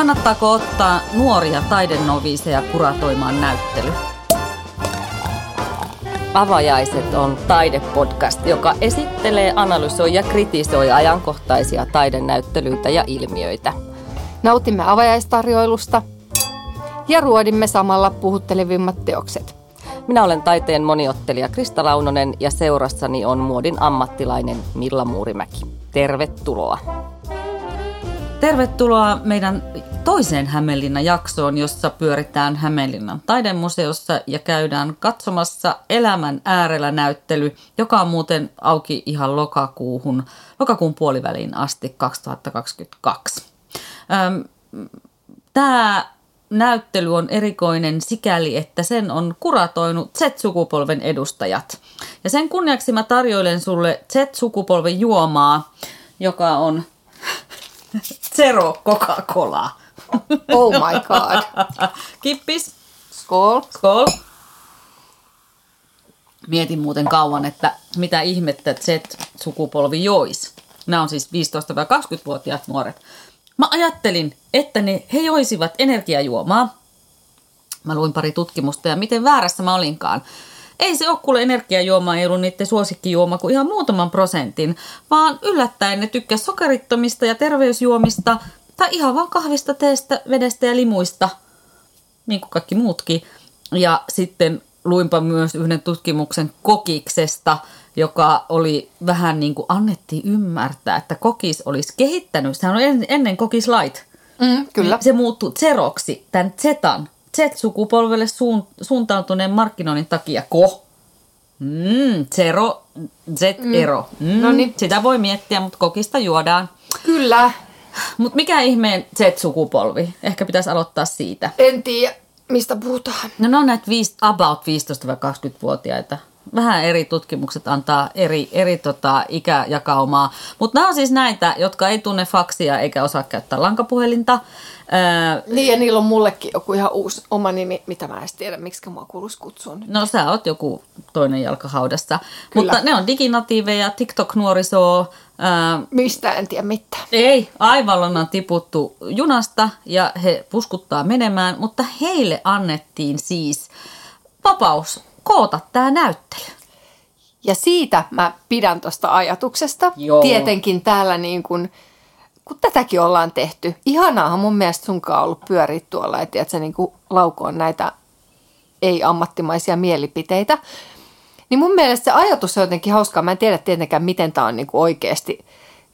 Kannattaako ottaa nuoria taidenoviiseja kuratoimaan näyttely? Avajaiset on taidepodcast, joka esittelee, analysoi ja kritisoi ajankohtaisia taidenäyttelyitä ja ilmiöitä. Nautimme avajaistarjoilusta ja ruodimme samalla puhuttelevimmat teokset. Minä olen taiteen moniottelija Krista Launonen ja seurassani on muodin ammattilainen Milla Muurimäki. Tervetuloa! Tervetuloa meidän toiseen Hämeenlinnan jaksoon, jossa pyöritään Hämeenlinnan taidemuseossa ja käydään katsomassa Elämän äärellä näyttely, joka on muuten auki ihan lokakuuhun, lokakuun puoliväliin asti 2022. Tämä näyttely on erikoinen sikäli, että sen on kuratoinut Z-sukupolven edustajat. Ja sen kunniaksi mä tarjoilen sulle Z-sukupolven juomaa, joka on Zero Coca-Cola. Oh my god. Kippis. Skål. Skål. Mietin muuten kauan, että mitä ihmettä Z-sukupolvi jois. Nämä on siis 15-20-vuotiaat nuoret. Mä ajattelin, että ne, he joisivat energiajuomaa. Mä luin pari tutkimusta ja miten väärässä mä olinkaan. Ei se ole kuule energiajuoma, ei ollut niiden suosikkijuoma kuin ihan muutaman prosentin, vaan yllättäen ne tykkäsivät sokerittomista ja terveysjuomista tai ihan vaan kahvista, teestä, vedestä ja limuista, niin kuin kaikki muutkin. Ja sitten luinpa myös yhden tutkimuksen kokiksesta, joka oli vähän niin kuin annettiin ymmärtää, että kokis olisi kehittänyt, sehän on ennen kokis light. Mm, kyllä. Se muuttui Zeroksi, tämän Zetan, Z-sukupolvelle suun, suuntautuneen markkinoinnin takia. Ko? Mm, Zero, Z-ero. Mm, No niin. Sitä voi miettiä, mutta kokista juodaan. Kyllä. Mutta mikä ihmeen Z-sukupolvi? Ehkä pitäisi aloittaa siitä. En tiedä, mistä puhutaan. No ne on näitä viis, about 15-20-vuotiaita. Vähän eri tutkimukset antaa eri, eri tota, ikäjakaumaa. Mutta nämä on siis näitä, jotka ei tunne faksia eikä osaa käyttää lankapuhelinta. Öö, Niin, ja niillä on mullekin joku ihan uusi oma nimi, mitä mä en tiedä, miksi mua kuuluisi kutsua nyt. no sä oot joku toinen jalka haudassa. Kyllä. Mutta ne on diginatiiveja, TikTok-nuorisoa. Öö, Mistä en tiedä mitään. ei, aivan on tiputtu junasta ja he puskuttaa menemään, mutta heille annettiin siis vapaus koota tämä näyttely. Ja siitä mä pidän tuosta ajatuksesta. Joo. Tietenkin täällä niin kun, kun tätäkin ollaan tehty. Ihanaahan mun mielestä sunkaan ollut pyöriä tuolla, että se niin laukoon näitä ei-ammattimaisia mielipiteitä. Niin mun mielestä se ajatus on jotenkin hauskaa. Mä en tiedä tietenkään, miten tämä on niin oikeasti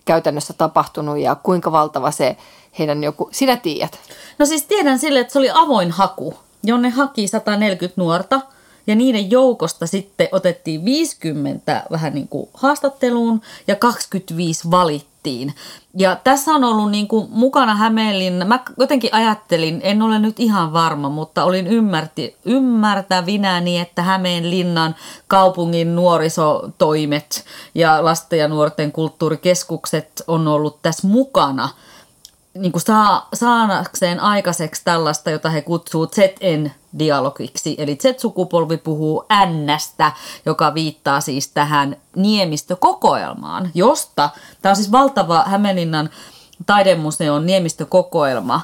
käytännössä tapahtunut ja kuinka valtava se heidän joku... Sinä tiedät. No siis tiedän sille, että se oli avoin haku, jonne haki 140 nuorta ja niiden joukosta sitten otettiin 50 vähän niin kuin haastatteluun ja 25 valittiin. Ja tässä on ollut niin kuin mukana Hämeenlinna. Mä jotenkin ajattelin, en ole nyt ihan varma, mutta olin ymmärti, ymmärtävinäni, että Hämeenlinnan kaupungin nuorisotoimet ja lasten ja nuorten kulttuurikeskukset on ollut tässä mukana – niin kuin saa, saadakseen aikaiseksi tällaista, jota he kutsuu ZN-dialogiksi. Eli Z-sukupolvi puhuu N-stä, joka viittaa siis tähän niemistökokoelmaan, josta, tämä on siis valtava Hämeenlinnan taidemuseon niemistökokoelma,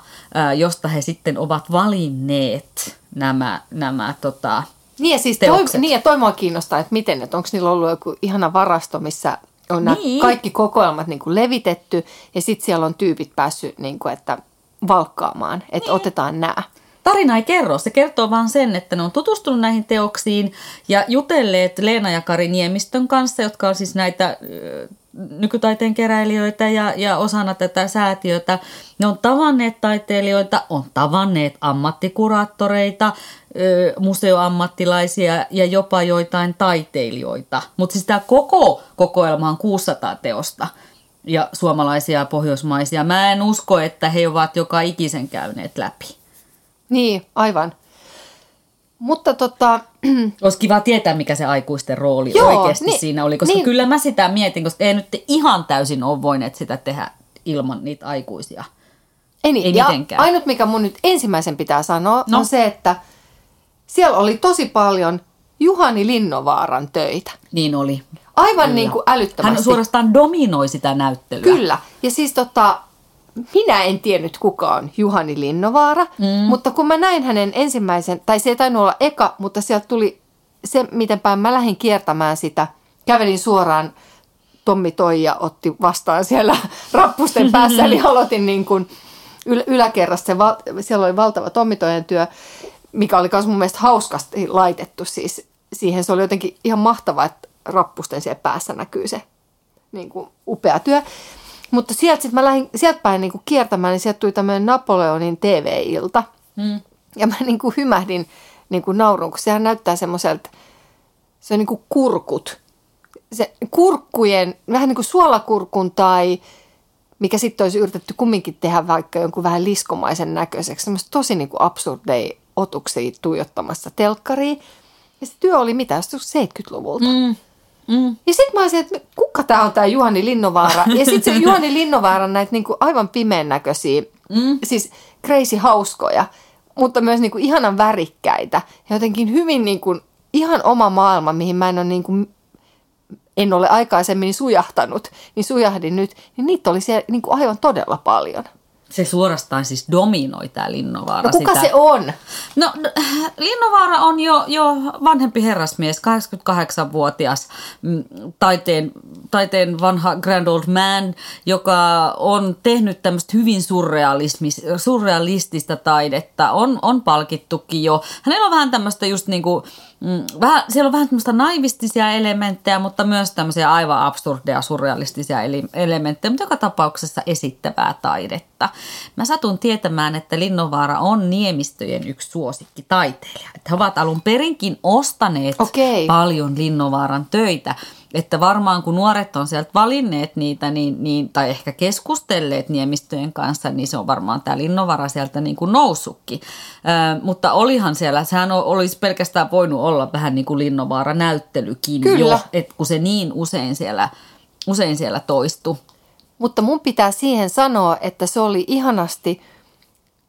josta he sitten ovat valinneet nämä, nämä tota, Niin ja siis toi, niin ja toi mua kiinnostaa, että miten, että onko niillä ollut joku ihana varasto, missä on nämä Niin. kaikki kokoelmat niin kuin levitetty ja sitten siellä on tyypit päässyt niin kuin, että valkkaamaan, että niin. otetaan nämä. Tarina ei kerro, se kertoo vaan sen, että ne on tutustunut näihin teoksiin ja jutelleet Leena ja Kari Niemistön kanssa, jotka on siis näitä nykytaiteen keräilijöitä ja, ja osana tätä säätiötä. Ne on tavanneet taiteilijoita, on tavanneet ammattikuraattoreita, museoammattilaisia ja jopa joitain taiteilijoita. Mutta siis tämä koko kokoelma on 600 teosta ja suomalaisia ja pohjoismaisia. Mä en usko, että he ovat joka ikisen käyneet läpi. Niin, aivan. Mutta tota, Olisi kiva tietää, mikä se aikuisten rooli Joo, oikeasti niin- siinä oli, koska niin. kyllä mä sitä mietin, koska ei nyt ihan täysin ole voineet sitä tehdä ilman niitä aikuisia. ei, niin. Ei ja mitenkään. ainut mikä mun nyt ensimmäisen pitää sanoa No. on se, että siellä oli tosi paljon Juhani Linnovaaran töitä. Niin oli. Aivan Kyllä. niin kuin älyttömästi. Hän suorastaan dominoi sitä näyttelyä. Kyllä. Ja siis tota, minä en tiennyt kuka on Juhani Linnovaara, mm. mutta kun mä näin hänen ensimmäisen, tai se ei tainnut olla eka, mutta sieltä tuli se, miten päin mä lähdin kiertämään sitä. Kävelin suoraan, Tommi Toija otti vastaan siellä rappusten päässä, eli aloitin niin kuin yl- yläkerrassa, se val- siellä oli valtava Tommi Toijan työ, mikä oli myös mun mielestä hauskasti laitettu siis siihen. Se oli jotenkin ihan mahtavaa, että rappusten siellä päässä näkyy se niin kuin upea työ. Mutta sieltä sit mä lähdin, sieltä päin niin kuin kiertämään, niin sieltä tuli tämmöinen Napoleonin TV-ilta. Mm. Ja mä niin kuin hymähdin niin kuin naurun, kun sehän näyttää semmoiselta, se on niin kuin kurkut. Se kurkkujen, vähän niin kuin suolakurkun tai mikä sitten olisi yritetty kumminkin tehdä vaikka jonkun vähän liskomaisen näköiseksi. Semmoista tosi niin kuin absurdeja otuksia tuijottamassa telkkariin. Ja se työ oli mitä, 70-luvulta. Mm. Mm. Ja sitten mä olisin, että kuka tämä on tämä Juhani Linnovaara? Ja sitten se Juhani Linnovaara näitä niinku aivan pimeän näköisiä, mm. siis crazy hauskoja, mutta myös niinku ihanan värikkäitä. Ja jotenkin hyvin niinku, ihan oma maailma, mihin mä en ole niinku, en ole aikaisemmin sujahtanut, niin sujahdin nyt, niin niitä oli siellä niinku aivan todella paljon. Se suorastaan siis dominoi tämä Linnovaara. No kuka sitä. se on? No Linnovaara on jo, jo vanhempi herrasmies, 88-vuotias mm, taiteen, taiteen vanha grand old man, joka on tehnyt tämmöistä hyvin surrealistista taidetta. On, on palkittukin jo. Hänellä on vähän tämmöistä just niin kuin Mm, vähän, siellä on vähän tämmöistä naivistisia elementtejä, mutta myös tämmöisiä aivan absurdeja, surrealistisia elementtejä, mutta joka tapauksessa esittävää taidetta. Mä satun tietämään, että Linnovaara on Niemistöjen yksi suosikki taiteilija. Että he ovat alun perinkin ostaneet okay. paljon Linnovaaran töitä että varmaan kun nuoret on sieltä valinneet niitä niin, niin, tai ehkä keskustelleet niemistöjen kanssa, niin se on varmaan tämä linnovara sieltä niin kuin noussutkin. Ö, mutta olihan siellä, sehän olisi pelkästään voinut olla vähän niin kuin linnovaara näyttelykin Kyllä. jo, että kun se niin usein siellä, usein siellä toistui. Mutta mun pitää siihen sanoa, että se oli ihanasti,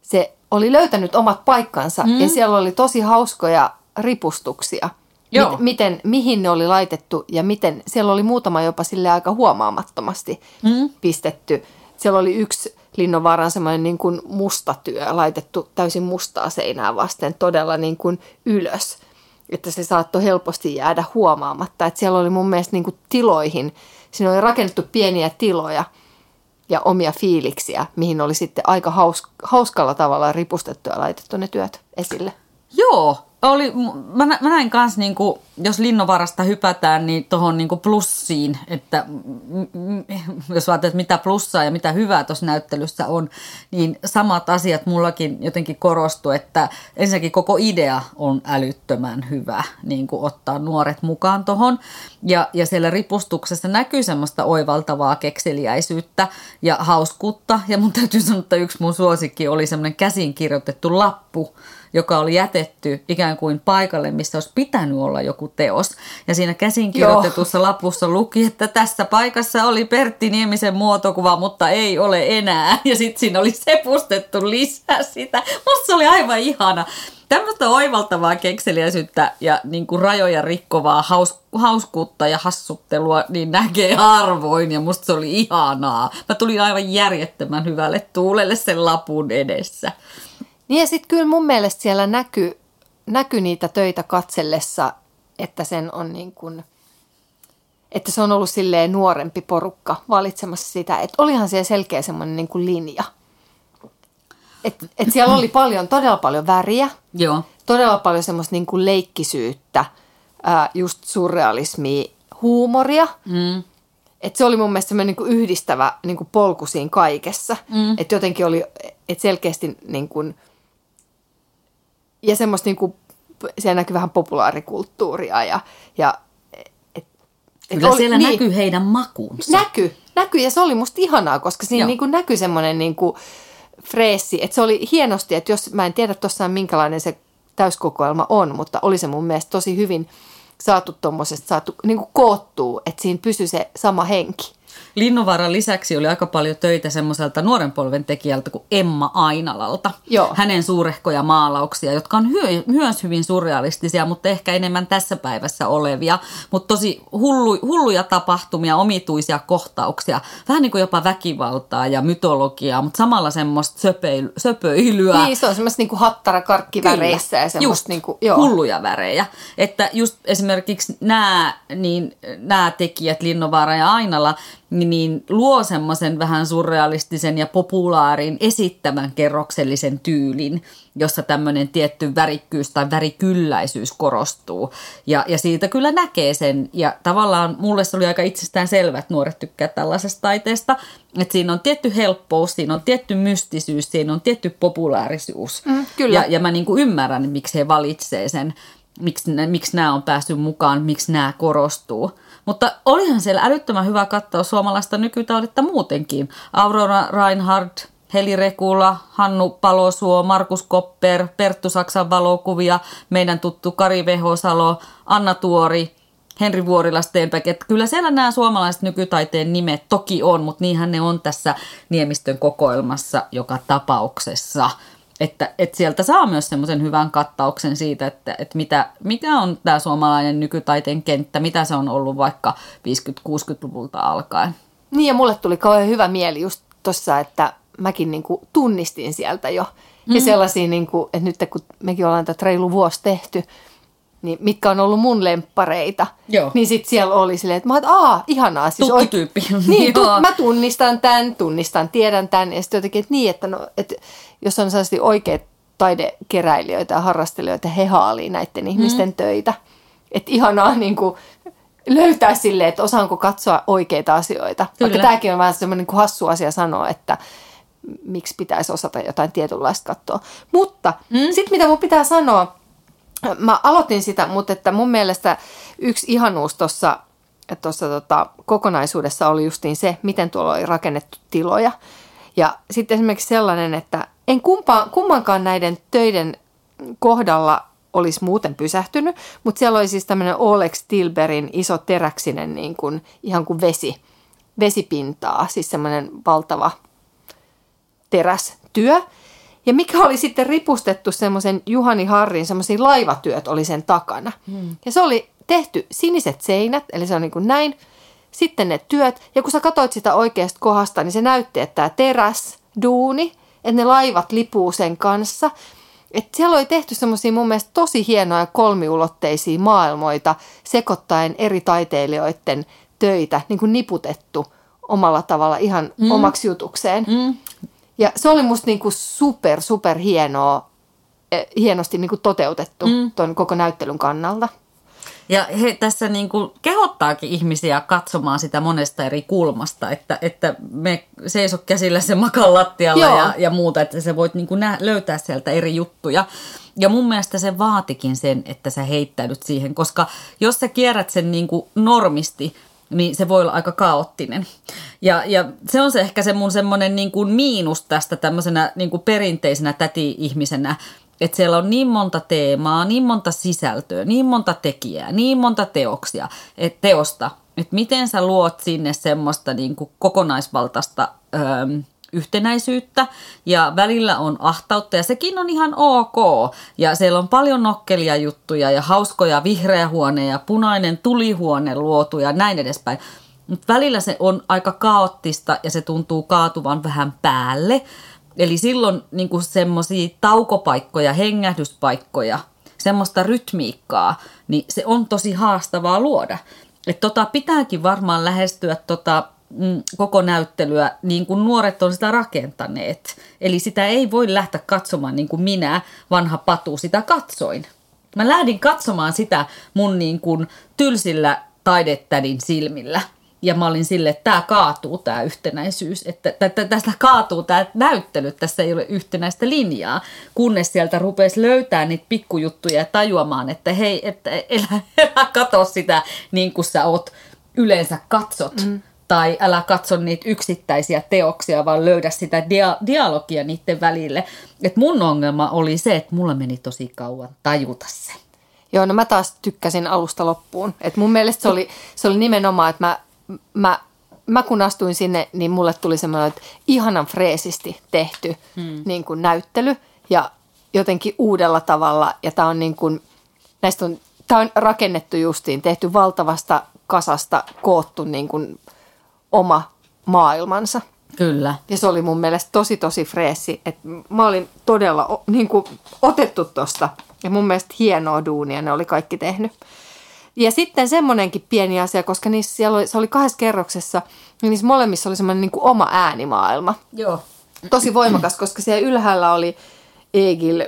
se oli löytänyt omat paikkansa mm. ja siellä oli tosi hauskoja ripustuksia – Joo. Mit, miten, mihin ne oli laitettu ja miten, siellä oli muutama jopa sille aika huomaamattomasti mm. pistetty. Siellä oli yksi Linnovaaran semmoinen niin kuin musta työ laitettu täysin mustaa seinää vasten todella niin kuin ylös, että se saattoi helposti jäädä huomaamatta. Että siellä oli mun mielestä niin kuin tiloihin, siinä oli rakennettu pieniä tiloja ja omia fiiliksiä, mihin oli sitten aika haus, hauskalla tavalla ripustettu ja laitettu ne työt esille. Joo, oli, mä, mä näin kanssa, niin kuin, jos Linnovarasta hypätään, niin tuohon niin plussiin, että jos ajattelet, mitä plussaa ja mitä hyvää tuossa näyttelyssä on, niin samat asiat mullakin jotenkin korostu, että ensinnäkin koko idea on älyttömän hyvä niin kuin ottaa nuoret mukaan tuohon. Ja, ja siellä ripustuksessa näkyy semmoista oivaltavaa kekseliäisyyttä ja hauskuutta. Ja mun täytyy sanoa, että yksi mun suosikki oli semmoinen käsin kirjoitettu lappu, joka oli jätetty ikään kuin paikalle, missä olisi pitänyt olla joku teos. Ja siinä käsinkirjoitetussa Joo. lapussa luki, että tässä paikassa oli Pertti Niemisen muotokuva, mutta ei ole enää. Ja sitten siinä oli sepustettu lisää sitä. Musta se oli aivan ihana tämmöistä oivaltavaa kekseliäisyyttä ja niin kuin rajoja rikkovaa haus, hauskuutta ja hassuttelua niin näkee harvoin ja musta se oli ihanaa. Mä tulin aivan järjettömän hyvälle tuulelle sen lapun edessä. Niin ja sitten kyllä mun mielestä siellä näkyy, näky niitä töitä katsellessa, että sen on niin kuin, että se on ollut silleen nuorempi porukka valitsemassa sitä, että olihan siellä selkeä semmoinen niin kuin linja. Et, et siellä oli paljon, todella paljon väriä, Joo. todella paljon semmoista niin kuin leikkisyyttä, ää, just surrealismia, huumoria. Mm. Et se oli mun mielestä semmoinen niin yhdistävä niin kuin polku siinä kaikessa. Mm. Että jotenkin oli, että selkeästi niin kuin – ja semmoista niin kuin, siellä näkyy vähän populaarikulttuuria ja, ja et, Kyllä oli, siellä niin, näkyy heidän makuunsa. Näkyy, näkyy ja se oli musta ihanaa, koska siinä niin kuin näkyy semmoinen niin kuin freessi, että se oli hienosti, että jos, mä en tiedä tuossa minkälainen se täyskokoelma on, mutta oli se mun mielestä tosi hyvin saatu tuommoisesta, saatu niin kuin koottuu, että siinä pysyy se sama henki. Linnunvaaran lisäksi oli aika paljon töitä semmoiselta nuoren polven tekijältä kuin Emma Ainalalta. Joo. Hänen suurehkoja maalauksia, jotka on hyö, myös hyvin surrealistisia, mutta ehkä enemmän tässä päivässä olevia. Mutta tosi hullu, hulluja tapahtumia, omituisia kohtauksia, vähän niin kuin jopa väkivaltaa ja mytologiaa, mutta samalla semmoista söpeily, söpöilyä. Niin, se on semmoista niinku hattarakarkkiväreissä ja semmoista just, niinku, joo. hulluja värejä. Että just esimerkiksi nämä, niin, nämä tekijät, Linnovaara ja Ainala, niin, luo semmoisen vähän surrealistisen ja populaarin esittämän kerroksellisen tyylin, jossa tämmöinen tietty värikkyys tai värikylläisyys korostuu. Ja, ja siitä kyllä näkee sen. Ja tavallaan mulle se oli aika itsestään selvä, että nuoret tykkää tällaisesta taiteesta. Että siinä on tietty helppous, siinä on tietty mystisyys, siinä on tietty populaarisuus. Mm, kyllä. Ja, ja mä niin kuin ymmärrän, miksi he valitsee sen, miksi, miksi nämä on päässyt mukaan, miksi nämä korostuu. Mutta olihan siellä älyttömän hyvä katsoa suomalaista nykytaudetta muutenkin. Aurora Reinhardt, Heli Rekula, Hannu Palosuo, Markus Kopper, Perttu Saksan valokuvia, meidän tuttu Kari Vehosalo, Anna Tuori, Henri Vuorila Stenbeck. Että kyllä siellä nämä suomalaiset nykytaiteen nimet toki on, mutta niinhän ne on tässä Niemistön kokoelmassa joka tapauksessa. Että, että sieltä saa myös semmoisen hyvän kattauksen siitä, että, että mitä, mikä on tämä suomalainen nykytaiteen kenttä, mitä se on ollut vaikka 50-60-luvulta alkaen. Niin ja mulle tuli kauhean hyvä mieli just tossa, että mäkin niinku tunnistin sieltä jo. Mm. Ja sellaisia, niinku, että nyt kun mekin ollaan tätä reilu vuosi tehty, niin mitkä on ollut mun lemppareita. Joo. Niin sit siellä oli silleen, että mä oon, aa, ihanaa. Siis Tuttu tyyppi. Niin, tu- mä tunnistan tämän, tunnistan, tiedän tämän. Ja sitten jotenkin, että niin, että, no, että jos on sellaisia oikeita taidekeräilijöitä ja harrastelijoita, he haalii näiden ihmisten Mm. töitä. Että ihanaa niin kuin, löytää silleen, että osaanko katsoa oikeita asioita. Kyllä. Vaikka tämäkin on vähän semmoinen niin hassu asia sanoa, että miksi pitäisi osata jotain tietynlaista katsoa. Mutta mm. sitten mitä mun pitää sanoa, mä aloitin sitä, mutta että mun mielestä yksi ihanuus tuossa tuossa tota, kokonaisuudessa oli justiin se, miten tuolla oli rakennettu tiloja. Ja sitten esimerkiksi sellainen, että en kumpaan, kummankaan näiden töiden kohdalla olisi muuten pysähtynyt, mutta siellä oli siis tämmöinen Olex Tilberin iso teräksinen niin kuin, ihan kuin vesi, vesipintaa, siis semmoinen valtava terästyö. Ja mikä oli sitten ripustettu semmoisen Juhani Harrin, semmoisia laivatyöt oli sen takana. Hmm. Ja se oli tehty siniset seinät, eli se on niin kuin näin. Sitten ne työt, ja kun sä katsoit sitä oikeasta kohdasta, niin se näytti, että tämä teräs, duuni, että ne laivat lipuu sen kanssa. Että siellä oli tehty semmoisia mun mielestä tosi hienoja kolmiulotteisia maailmoita sekoittaen eri taiteilijoiden töitä, niin kuin niputettu omalla tavalla ihan mm. omaksi jutukseen. Mm. Ja se oli musta niinku super, super hienoa, eh, hienosti niinku toteutettu mm. tuon koko näyttelyn kannalta. Ja he tässä niin kuin kehottaakin ihmisiä katsomaan sitä monesta eri kulmasta, että, että me seiso käsillä se makan lattialla Joo. ja, ja muuta, että sä voit niin kuin nä- löytää sieltä eri juttuja. Ja mun mielestä se vaatikin sen, että sä heittäydyt siihen, koska jos sä kierrät sen niin kuin normisti, niin se voi olla aika kaoottinen. Ja, ja se on se ehkä se mun semmoinen niin kuin miinus tästä tämmöisenä niin kuin perinteisenä täti-ihmisenä, että siellä on niin monta teemaa, niin monta sisältöä, niin monta tekijää, niin monta teoksia, et teosta, että miten sä luot sinne semmoista niin kuin kokonaisvaltaista öö, yhtenäisyyttä ja välillä on ahtautta ja sekin on ihan ok. Ja siellä on paljon nokkelia juttuja ja hauskoja vihreä huone ja punainen tulihuone luotu ja näin edespäin. Mutta välillä se on aika kaoottista ja se tuntuu kaatuvan vähän päälle. Eli silloin niin semmoisia taukopaikkoja, hengähdyspaikkoja, semmoista rytmiikkaa, niin se on tosi haastavaa luoda. Et tota pitääkin varmaan lähestyä tota, mm, koko näyttelyä niin kuin nuoret on sitä rakentaneet. Eli sitä ei voi lähteä katsomaan niin kuin minä, vanha patu, sitä katsoin. Mä lähdin katsomaan sitä mun niin kuin tylsillä taidettädin silmillä. Ja mä olin sille, että tämä kaatuu, tämä yhtenäisyys, että tä- tä- tästä kaatuu tämä näyttely, tässä ei ole yhtenäistä linjaa, kunnes sieltä rupesi löytää niitä pikkujuttuja ja tajuamaan, että hei, että elä, elä katso sitä niin kuin sä oot yleensä katsot. Mm. Tai älä katso niitä yksittäisiä teoksia, vaan löydä sitä dia- dialogia niiden välille. Et mun ongelma oli se, että mulla meni tosi kauan tajuta se. Joo, no mä taas tykkäsin alusta loppuun. Et mun mielestä se oli, se oli nimenomaan, että mä, mä mä kun astuin sinne, niin mulle tuli semmoinen, että ihanan freesisti tehty hmm. niin kuin näyttely ja jotenkin uudella tavalla. Ja tämä on niin kuin, näistä on, tämä on rakennettu justiin, tehty valtavasta kasasta, koottu niin kuin oma maailmansa. Kyllä. Ja se oli mun mielestä tosi tosi freesi. että mä olin todella niin kuin, otettu tosta ja mun mielestä hienoa duunia ne oli kaikki tehnyt. Ja sitten semmoinenkin pieni asia, koska niissä siellä oli, se oli kahdessa kerroksessa, niin niissä molemmissa oli semmoinen niin kuin oma äänimaailma. Joo. Tosi voimakas, koska siellä ylhäällä oli Egil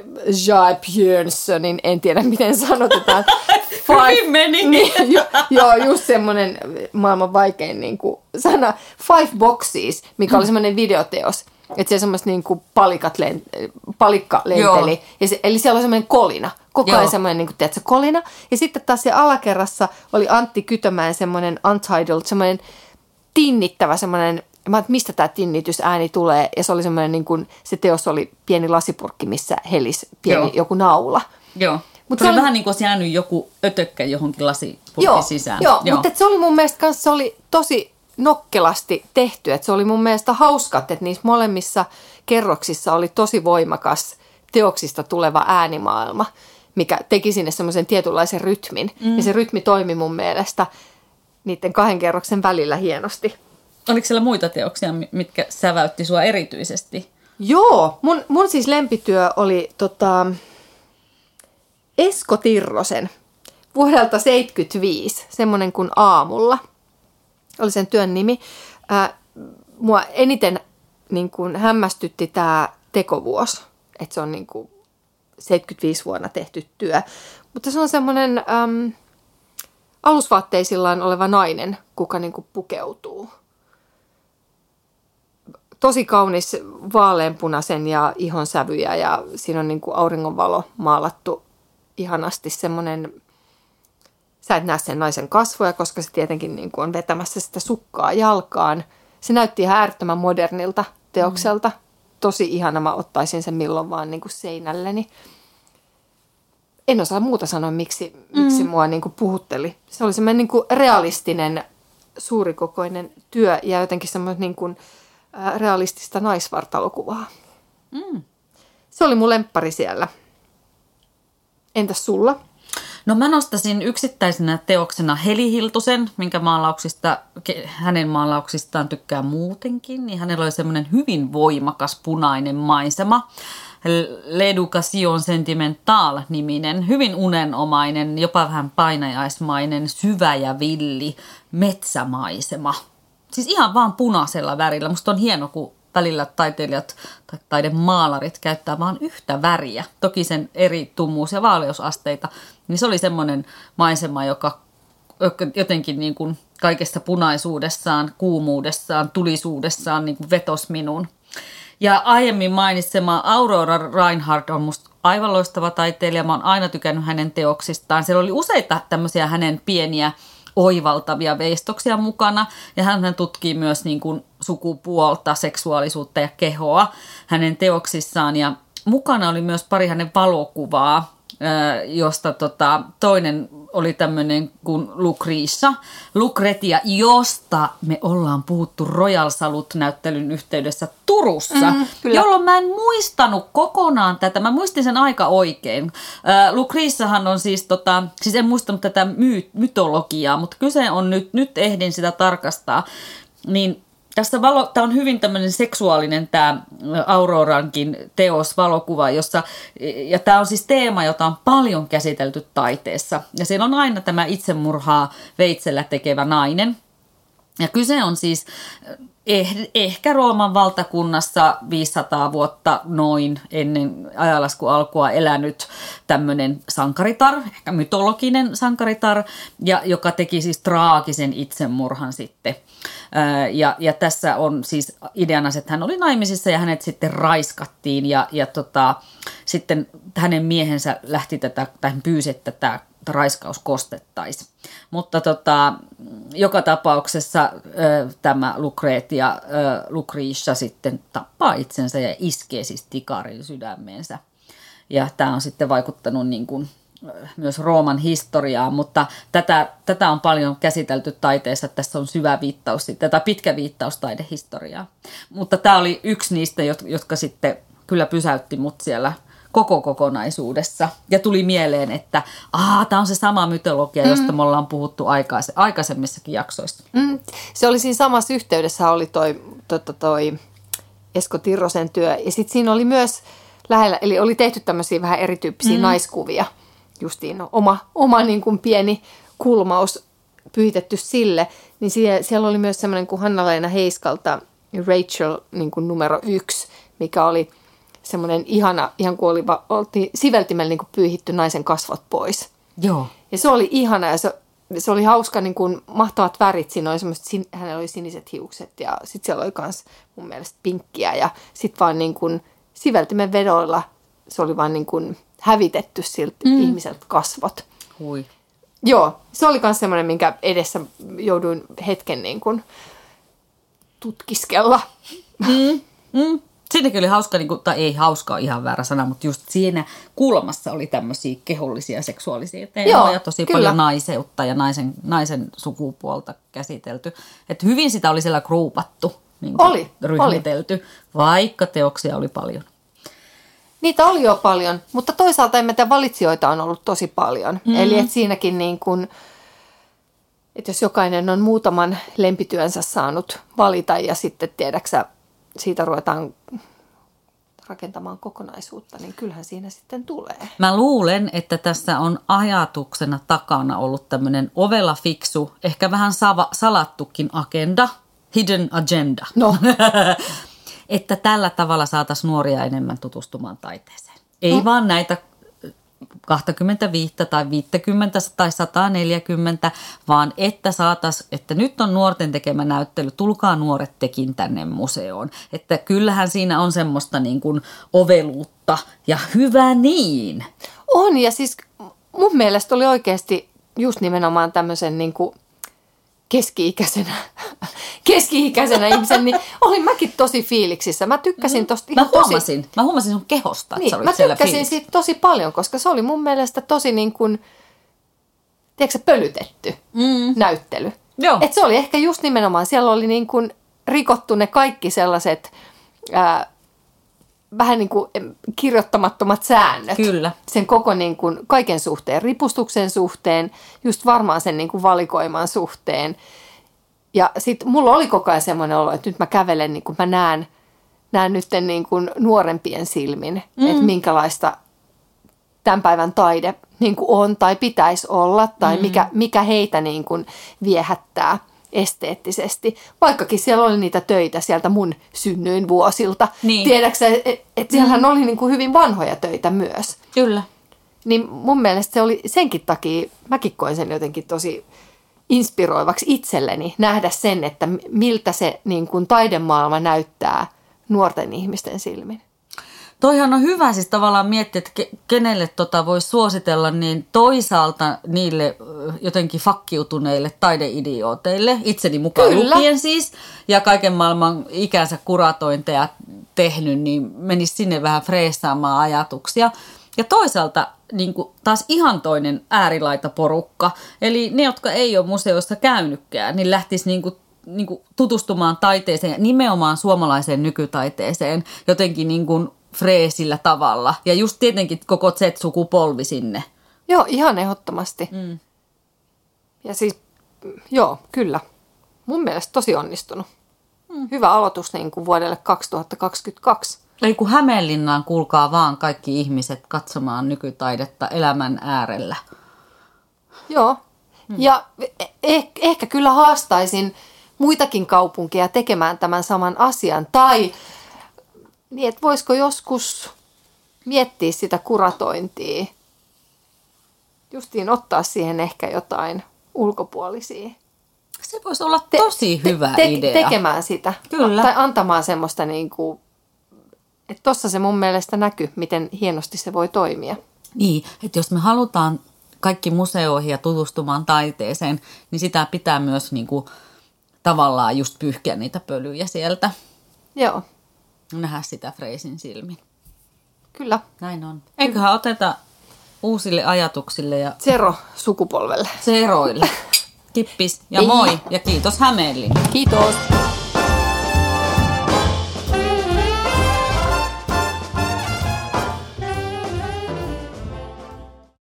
Jaipjönssonin, en tiedä miten sanotetaan. Hyvin meni. Niin, jo, joo, just semmoinen maailman vaikein niin kuin, sana. Five Boxes, mikä oli semmoinen videoteos. Että se semmoista niin kuin palikat lent, palikka lenteli. Ja se, eli siellä oli semmoinen kolina. Koko ajan semmoinen, niin kuin, tiedätkö, kolina. Ja sitten taas siellä alakerrassa oli Antti Kytömäen semmoinen Untitled, semmoinen tinnittävä semmoinen mä että mistä tämä tinnitysääni tulee. Ja se oli semmoinen, niin kuin, se teos oli pieni lasipurkki, missä helis pieni Joo. joku naula. Joo. Mutta se, oli vähän niin kuin olisi jäänyt joku ötökkä johonkin lasipurkin joo, sisään. Joo, joo. mutta se oli mun mielestä kanssa, se oli tosi nokkelasti tehty. Että se oli mun mielestä hauska, että niissä molemmissa kerroksissa oli tosi voimakas teoksista tuleva äänimaailma, mikä teki sinne semmoisen tietynlaisen rytmin. Mm. Ja se rytmi toimi mun mielestä niiden kahden kerroksen välillä hienosti. Oliko siellä muita teoksia, mitkä säväytti sua erityisesti? Joo, mun, mun siis lempityö oli tota, Esko Tirrosen vuodelta 75, semmoinen kuin Aamulla. Oli sen työn nimi. Ää, mua eniten niin kuin, hämmästytti tämä tekovuosi, että se on niin kuin, 75 vuonna tehty työ. Mutta se on semmoinen äm, alusvaatteisillaan oleva nainen, kuka niin kuin, pukeutuu – tosi kaunis vaaleanpunaisen ja ihon sävyjä ja siinä on niin kuin auringonvalo maalattu ihanasti semmoinen, sä et näe sen naisen kasvoja, koska se tietenkin niin kuin on vetämässä sitä sukkaa jalkaan. Se näytti ihan äärettömän modernilta teokselta. Mm. Tosi ihana, mä ottaisin sen milloin vaan niin kuin seinälleni. En osaa muuta sanoa, miksi, mm. miksi mua niin kuin puhutteli. Se oli semmoinen niin kuin realistinen, suurikokoinen työ ja jotenkin semmoinen niin kuin, realistista naisvartalokuvaa. Mm. Se oli mun lemppari siellä. Entäs sulla? No mä nostasin yksittäisenä teoksena Heli Hiltusen, minkä maalauksista, hänen maalauksistaan tykkää muutenkin. Niin hänellä oli semmoinen hyvin voimakas punainen maisema. L'Education Sentimental-niminen, hyvin unenomainen, jopa vähän painajaismainen, syvä ja villi metsämaisema – Siis ihan vaan punaisella värillä. Musta on hieno, kun välillä taiteilijat tai taidemaalarit käyttää vain yhtä väriä. Toki sen eri tummuus- ja vaaleusasteita. Niin se oli semmoinen maisema, joka jotenkin niin kuin kaikessa punaisuudessaan, kuumuudessaan, tulisuudessaan niin kuin vetos minun. Ja aiemmin mainitsema Aurora Reinhardt on musta aivan loistava taiteilija. Mä oon aina tykännyt hänen teoksistaan. Siellä oli useita tämmöisiä hänen pieniä oivaltavia veistoksia mukana. Ja hän tutkii myös niin kuin sukupuolta, seksuaalisuutta ja kehoa hänen teoksissaan. Ja mukana oli myös pari hänen valokuvaa, josta tota, toinen oli tämmöinen kuin Lucretia, Lucretia, josta me ollaan puhuttu Royal Salut-näyttelyn yhteydessä Turussa, mm, jolloin mä en muistanut kokonaan tätä. Mä muistin sen aika oikein. Äh, Lucretiahan on siis, tota, siis en muistanut tätä my- mytologiaa, mutta kyse on nyt, nyt ehdin sitä tarkastaa. Niin tässä valo, tämä on hyvin tämmöinen seksuaalinen tämä Aurorankin teos, valokuva, jossa, ja tämä on siis teema, jota on paljon käsitelty taiteessa. Ja siellä on aina tämä itsemurhaa veitsellä tekevä nainen. Ja kyse on siis eh, ehkä Rooman valtakunnassa 500 vuotta noin ennen ajalasku alkua elänyt tämmöinen sankaritar, ehkä mytologinen sankaritar, ja joka teki siis traagisen itsemurhan sitten – ja, ja tässä on siis ideana että hän oli naimisissa ja hänet sitten raiskattiin ja, ja tota, sitten hänen miehensä lähti tätä, tai pyysi, että tämä raiskaus kostettaisiin. Mutta tota, joka tapauksessa ö, tämä Lucretia, ö, sitten tappaa itsensä ja iskee siis tikarin sydämeensä. Ja tämä on sitten vaikuttanut niin kuin myös Rooman historiaa, mutta tätä, tätä on paljon käsitelty taiteessa, että tässä on syvä viittaus, tätä pitkä viittaus taidehistoriaa. Mutta tämä oli yksi niistä, jotka sitten kyllä pysäytti mut siellä koko kokonaisuudessa. Ja tuli mieleen, että tämä on se sama mytologia, mm. josta me ollaan puhuttu aikais- aikaisemmissakin jaksoissa. Mm. Se oli siinä samassa yhteydessä, oli toi, toi, toi, toi Esko Tirrosen työ. Ja sitten siinä oli myös lähellä, eli oli tehty tämmöisiä vähän erityyppisiä mm. naiskuvia. Justiin no, oma, oma niin kuin pieni kulmaus pyhitetty sille. Niin siellä, siellä oli myös semmoinen kuin Hanna-Leena Heiskalta Rachel niin kuin numero yksi, mikä oli – semmoinen ihana, ihan kuin oli, oltiin siveltimellä niin kuin pyyhitty naisen kasvot pois. Joo. Ja se oli ihana ja se, se oli hauska, niin kuin mahtavat värit. Siinä oli semmoiset, hänellä oli siniset hiukset ja sitten siellä oli myös mun mielestä pinkkiä ja sitten vaan niin kuin siveltimen vedoilla se oli vaan niin kuin hävitetty siltä mm. ihmiseltä kasvot. Hui. Joo, se oli myös semmoinen, minkä edessä jouduin hetken niin kuin tutkiskella. Mm. Mm. Siinäkin oli hauska, niin kuin, tai ei hauska ihan väärä sana, mutta just siinä kulmassa oli tämmöisiä kehollisia seksuaalisia teemoja, ja tosi kyllä. paljon naiseutta ja naisen, naisen sukupuolta käsitelty. Et hyvin sitä oli siellä kruupattu, niin oli, ryhmitelty, oli. vaikka teoksia oli paljon. Niitä oli jo paljon, mutta toisaalta emme tiedä, valitsijoita on ollut tosi paljon. Mm. Eli että siinäkin niin kuin, että jos jokainen on muutaman lempityönsä saanut valita ja sitten tiedäksä siitä ruvetaan rakentamaan kokonaisuutta, niin kyllähän siinä sitten tulee. Mä luulen, että tässä on ajatuksena takana ollut tämmöinen ovella fiksu, ehkä vähän sava, salattukin agenda, hidden agenda. No. että tällä tavalla saataisiin nuoria enemmän tutustumaan taiteeseen. Ei no. vaan näitä 25 tai 50 tai 140, vaan että saataisiin, että nyt on nuorten tekemä näyttely, tulkaa nuoret tekin tänne museoon. Että kyllähän siinä on semmoista niin kuin oveluutta ja hyvä niin. On ja siis mun mielestä oli oikeasti just nimenomaan tämmöisen niin kuin keski-ikäisenä, keski-ikäisenä ihmisen, niin olin mäkin tosi fiiliksissä. Mä tykkäsin mm. tosta ihan mä huomasin, tosi... Mä huomasin sun kehosta, niin, Mä tykkäsin siitä tosi paljon, koska se oli mun mielestä tosi niin kuin, tiedätkö, pölytetty mm. näyttely. Joo. Et se oli ehkä just nimenomaan, siellä oli niin kuin rikottu ne kaikki sellaiset ää, vähän niin kuin kirjoittamattomat säännöt. Kyllä. Sen koko niin kuin kaiken suhteen, ripustuksen suhteen, just varmaan sen niin kuin valikoiman suhteen. Ja sitten mulla oli koko ajan semmoinen olo, että nyt mä kävelen, niin kuin mä näen, näen nyt niin kuin nuorempien silmin, mm. että minkälaista tämän päivän taide niin kuin on tai pitäisi olla tai mm. mikä, mikä heitä niin kuin viehättää – esteettisesti, vaikkakin siellä oli niitä töitä sieltä mun synnyin vuosilta. Niin. Tiedätkö että et siellähän mm. oli niin kuin hyvin vanhoja töitä myös. Kyllä. Niin mun mielestä se oli senkin takia, mäkin koin sen jotenkin tosi inspiroivaksi itselleni nähdä sen, että miltä se niin kuin taidemaailma näyttää nuorten ihmisten silmin. Toihan on hyvä siis tavallaan miettiä, että kenelle tota voisi suositella, niin toisaalta niille jotenkin fakkiutuneille taideidiooteille, itseni mukaan Kyllä. lukien siis, ja kaiken maailman ikänsä kuratointeja tehnyt, niin menisi sinne vähän freessaamaan ajatuksia. Ja toisaalta niin kuin taas ihan toinen äärilaita porukka, eli ne, jotka ei ole museossa käynytkään, niin lähtisi niin kuin niin kuin tutustumaan taiteeseen ja nimenomaan suomalaiseen nykytaiteeseen jotenkin niin kuin freesillä tavalla. Ja just tietenkin koko Z-sukupolvi sinne. Joo, ihan ehdottomasti. Mm. Ja siis, joo, kyllä. Mun mielestä tosi onnistunut. Mm. Hyvä aloitus niin kuin vuodelle 2022. Eli kun Hämeenlinnaan kuulkaa vaan kaikki ihmiset katsomaan nykytaidetta elämän äärellä. Joo. Mm. Ja eh- ehkä kyllä haastaisin muitakin kaupunkeja tekemään tämän saman asian. Tai niin, että voisiko joskus miettiä sitä kuratointia, justiin ottaa siihen ehkä jotain ulkopuolisia. Se voisi olla tosi te, hyvä te, idea. Tekemään sitä. Kyllä. Tai antamaan semmoista niin kuin, että tossa se mun mielestä näkyy, miten hienosti se voi toimia. Niin, että jos me halutaan kaikki museoihin ja tutustumaan taiteeseen, niin sitä pitää myös niin kuin, tavallaan just pyyhkiä niitä pölyjä sieltä. Joo nähdä sitä Freisin silmin. Kyllä. Näin on. Eiköhän oteta uusille ajatuksille ja Zero sukupolvelle. seroille. Kippis ja moi ja kiitos Hämeenlinna. Kiitos.